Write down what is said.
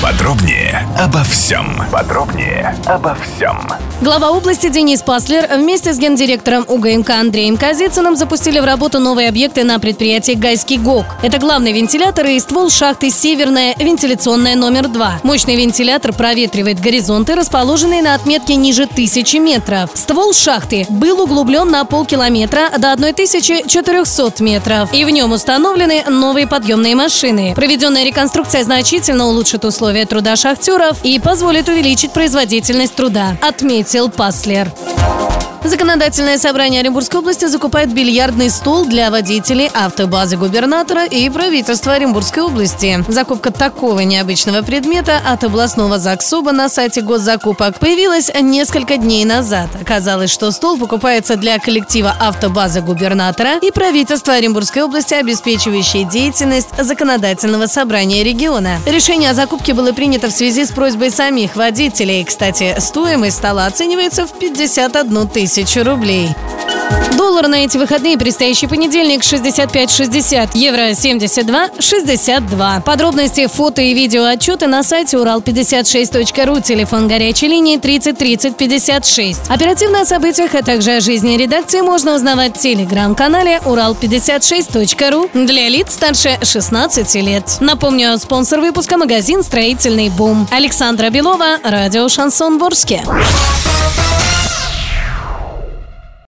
Подробнее обо всем. Подробнее обо всем. Глава области Денис Паслер вместе с гендиректором УГМК Андреем Казицыным запустили в работу новые объекты на предприятии «Гайский ГОК». Это главный вентилятор и ствол шахты «Северная» вентиляционная номер 2. Мощный вентилятор проветривает горизонты, расположенные на отметке ниже тысячи метров. Ствол шахты был углублен на полкилометра до 1400 метров. И в нем установлены новые подъемные машины. Проведенная реконструкция значительно улучшит условия труда шахтеров и позволит увеличить производительность труда, отметил Паслер. Законодательное собрание Оренбургской области закупает бильярдный стол для водителей автобазы губернатора и правительства Оренбургской области. Закупка такого необычного предмета от областного ЗАГСОБа на сайте госзакупок появилась несколько дней назад. Оказалось, что стол покупается для коллектива автобазы губернатора и правительства Оренбургской области, обеспечивающей деятельность законодательного собрания региона. Решение о закупке было принято в связи с просьбой самих водителей. Кстати, стоимость стола оценивается в 51 тысячу тысячу рублей. Доллар на эти выходные предстоящий понедельник 65.60, евро 72.62. Подробности, фото и видео отчеты на сайте урал56.ру, телефон горячей линии 30 30 56. Оперативно о событиях, а также о жизни редакции можно узнавать в телеграм-канале урал56.ру для лиц старше 16 лет. Напомню, спонсор выпуска магазин «Строительный бум». Александра Белова, радио «Шансон Ворске».